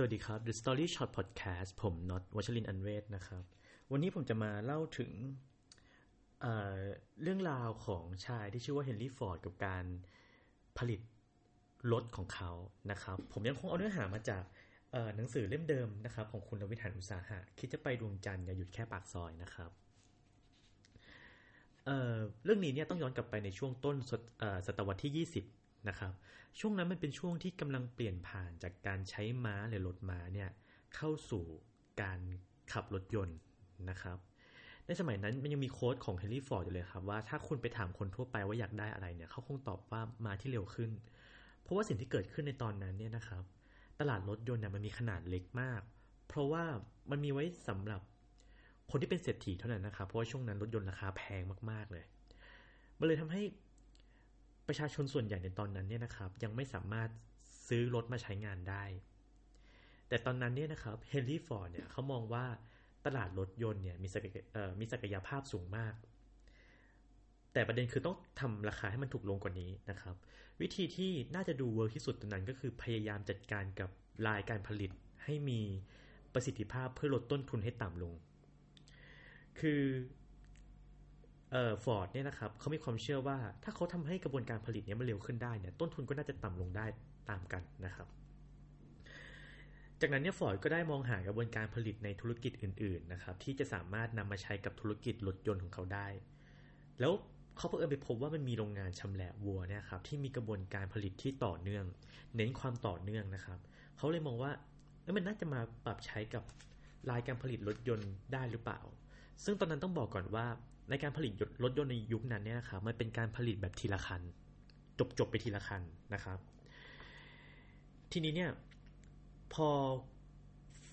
สวัสดีครับ The Story Short Podcast ผมน็อตวัชรินอันเวศนะครับ วันนี้ผมจะมาเล่าถึงเเรื่องราวของชายที่ชื่อว่าเฮนรี่ฟอร์ดกับการผลิตรถของเขานะครับ ผมยังคงเอาเนื้อหามาจากหนังสือเล่มเดิมนะครับ ของคุณรวิทานอุตสาหะ คิดจะไปดวงจันทร์อย่าหยุดแค่ปากซอยนะครับเเรื่องนี้เนี่ยต้องย้อนกลับไปในช่วงต้นศตวรรษที่ 20 นะครับ ช่วงนั้นมันเป็นช่วงที่กำลังเปลี่ยนผ่านจากการใช้ม้าหรือรถม้าเนี่ยเข้าสู่การขับรถยนต์นะครับในสมัยนั้นมันยังมีโค้ดของเฮนรี่ฟอร์ดอยู่เลยครับว่าถ้าคุณไปถามคนทั่วไปว่าอยากได้อะไรเนี่ยเขาคงตอบว่ามาที่เร็วขึ้น เพราะว่าสิ่งที่เกิดขึ้นในตอนนั้นเนี่ยนะครับ ตลาดรถยนต์เนี่ยมันมีขนาดเล็กมาก เพราะว่ามันมีไว้สำหรับคนที่เป็นเศรษฐีเท่านั้นนะครับเพราะว่าช่วงนั้นรถยนต์ราคาแพงมากๆเลย มันเลยทำให้ ประชาชนส่วนใหญ่ในตอนนั้นเนี่ยนะครับ ยังไม่สามารถซื้อรถมาใช้งานได้ แต่ตอนนั้นเนี่ยนะครับเฮนรี่ฟอร์ดเนี่ยเขามองว่าตลาดรถยนต์เนี่ยมีศักยมีศักยภาพสูงมาก แต่ประเด็นคือต้องทำราคาให้มันถูกลงกว่านี้นะครับ วิธีที่น่าจะดู work ที่สุดตอนนั้นก็คือพยายามจัดการกับสายการผลิตให้มีประสิทธิภาพเพื่อลดต้นทุนให้ต่ำลง คือ เอ่อฟอร์ดเนี่ยนะครับเขามีความเชื่อว่า ถ้าเขาทำให้กระบวนการผลิตเนี้ยมันเร็วขึ้นได้เนี่ยต้นทุนก็น่าจะต่ำลงได้ตามกันนะครับ จากนั้นเนี่ยฟอร์ดก็ได้มองหากระบวนการผลิตในธุรกิจอื่น ๆ นะครับ ที่จะสามารถนำมาใช้กับธุรกิจรถยนต์ของเขาได้ แล้วเขาเพิ่งไปพบว่ามันมีโรงงานชำแหละวัวเนี่ยครับที่มีกระบวนการผลิตที่ต่อเนื่อง เน้นความต่อเนื่องนะครับเขาเลยมองว่ามันน่าจะมาปรับใช้กับรายการผลิตรถยนต์ได้หรือเปล่า ซึ่งตอนนั้นต้องบอกก่อนว่า ในการผลิตรถยนต์ในยุคนั้นเนี่ยนะครับมันเป็นการผลิตแบบทีละคัน จบจบไปทีละคันนะครับ ทีนี้เนี่ยพอ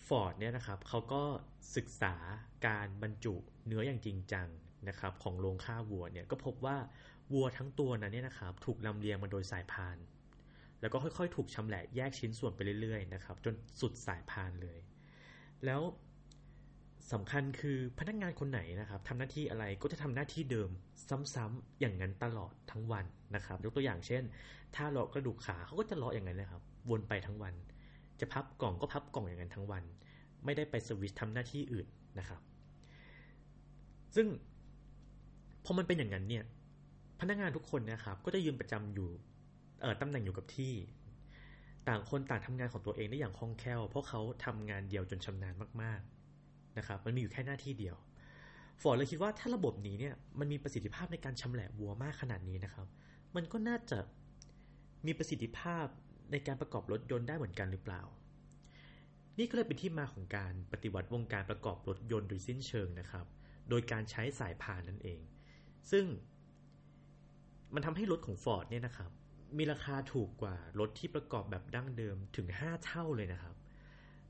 ฟอร์ดเนี่ยนะครับเขาก็ศึกษาการบรรจุเนื้ออย่างจริงจังนะครับของโรงฆ่าวัวเนี่ยก็พบว่าวัวทั้งตัวนั้นเนี่ยนะครับถูกลำเลียงมาโดยสายพาน แล้วก็ค่อยๆ ถูกชำแหละแยกชิ้นส่วนไปเรื่อยๆนะครับจนสุดสายพานเลย แล้ว สำคัญคือพนักงานคนไหนนะครับทำหน้าที่อะไรก็จะทำหน้าที่เดิมซ้ำๆอย่างนั้นตลอดทั้งวันนะครับยกตัวอย่างเช่น ถ้าเลาะกระดูกขาเขาก็จะเลาะอย่างนั้นนะครับ วนไปทั้งวัน จะพับกล่องก็พับกล่องอย่างนั้นทั้งวัน ไม่ได้ไปสวิตทำหน้าที่อื่นนะครับ ซึ่งพอมันเป็นอย่างนั้นเนี่ยพนักงานทุกคนนะครับ ก็จะยืนประจำอยู่เออตำแหน่งอยู่กับที่ ต่างคนต่างทำงานของตัวเองได้อย่างคล่องแคล่วเพราะเขาทำงานเดียวจนชำนาญมาก นะครับ มันมีอยู่แค่หน้าที่เดียวฟอร์ดเลยคิดว่าถ้าระบบนี้เนี่ยมันมีประสิทธิภาพในการชำแหละวัวมากขนาดนี้นะครับ มันก็น่าจะมีประสิทธิภาพในการประกอบรถยนต์ได้เหมือนกันหรือเปล่า นี่ก็เลยเป็นที่มาของการปฏิวัติวงการประกอบรถยนต์โดยสิ้นเชิงนะครับ โดยการใช้สายพานนั่นเอง ซึ่งมันทำให้รถของฟอร์ดเนี่ยนะครับ มีราคาถูกกว่ารถที่ประกอบแบบดั้งเดิมถึง 5 เท่าเลยนะครับ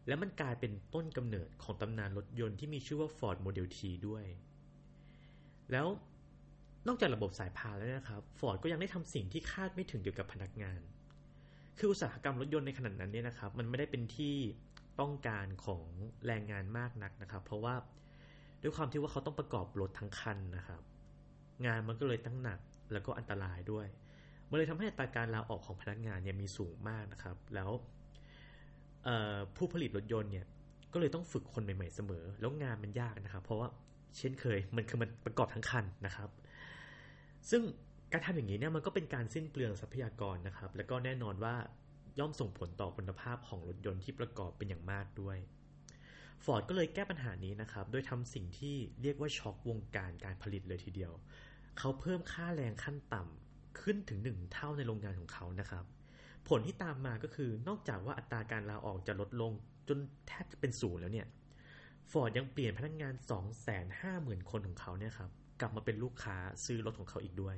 และมันกลายเป็นต้นกำเนิดของตำนานรถยนต์ที่มีชื่อว่า Ford Model T ด้วย แล้วนอกจากระบบสายพานแล้วนะครับ Ford ก็ยังได้ทำสิ่งที่คาดไม่ถึงเกี่ยวกับพนักงาน คืออุตสาหกรรมรถยนต์ในขณะนั้นเนี่ยนะครับ มันไม่ได้เป็นที่ต้องการของแรงงานมากนักนะครับ เพราะว่าด้วยความที่ว่าเขาต้องประกอบรถทั้งคันนะครับ งานมันก็เลยตั้งหนักแล้วก็อันตรายด้วย มันเลยทำให้อัตราการลาออกของพนักงานเนี่ยมีสูงมากนะครับ แล้ว ผู้ผลิตรถยนต์เนี่ย ก็เลยต้องฝึกคนใหม่ๆเสมอ แล้วงานมันยากนะครับ เพราะว่าเช่นเคยมันคือมันประกอบทั้งคันนะครับ ซึ่งการทำอย่างนี้เนี่ยมันก็เป็นการสิ้นเปลืองทรัพยากรนะครับ แล้วก็แน่นอนว่าย่อมส่งผลต่อคุณภาพของรถยนต์ที่ประกอบเป็นอย่างมากด้วยฟอร์ดก็เลยแก้ปัญหานี้นะครับโดยทำสิ่งที่เรียกว่าช็อควงการการผลิตเลยทีเดียว เขาเพิ่มค่าแรงขั้นต่ำขึ้นถึงหนึ่งเท่าในโรงงานของเขานะครับ ผลที่ตามมาก็คือนอกจากว่าอัตราการลาออกจะลดลง จนแทบจะเป็นศูนย์แล้วเนี่ยฟอร์ดยังเปลี่ยนพนักงงาน 250,000 คนของเขาเนี่ยครับกลับมาเป็นลูกค้าซื้อรถของเขาอีกด้วย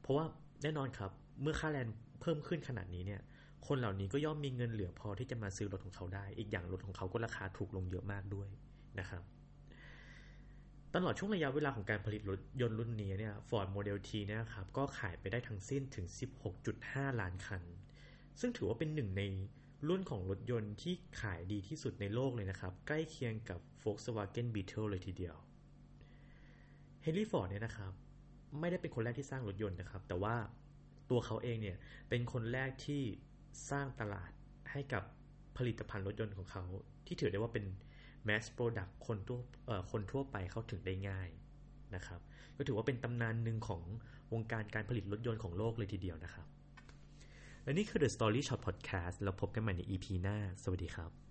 เพราะว่าแน่นอนครับเมื่อค่าแรงเพิ่มขึ้นขนาดนี้เนี่ย คนเหล่านี้ก็ย่อมมีเงินเหลือพอที่จะมาซื้อรถของเขาได้ อีกอย่างรถของเขาก็ราคาถูกลงเยอะมากด้วยนะครับ ตลอดช่วงระยะเวลาของการผลิตรถยนต์รุ่นนี้เนี่ย Ford Model T เนี่ยครับก็ขายไปได้ทั้งสิ้นถึง 16.5 ล้านคัน ซึ่งถือว่าเป็นหนึ่งในรุ่นของรถยนต์ที่ขายดีที่สุดในโลกเลยนะครับ ใกล้เคียงกับ Volkswagen Beetle เลยทีเดียวเฮนรี่ฟอร์ดเนี่ยนะครับ ไม่ได้เป็นคนแรกที่สร้างรถยนต์นะครับ แต่ว่าตัวเขาเองเนี่ยเป็นคนแรกที่สร้างตลาดให้กับผลิตภัณฑ์รถยนต์ของเขา ที่ถือได้ว่าเป็น mass product คนทั่วคนทั่วไปเข้าถึงได้ง่ายนะครับ ก็ถือว่าเป็นตำนานหนึ่งของวงการการผลิตรถยนต์ของโลกเลยทีเดียวนะครับ และนี่คือ The Story Shot Podcast แล้วพบกันใหม่ใน EP หน้า สวัสดีครับ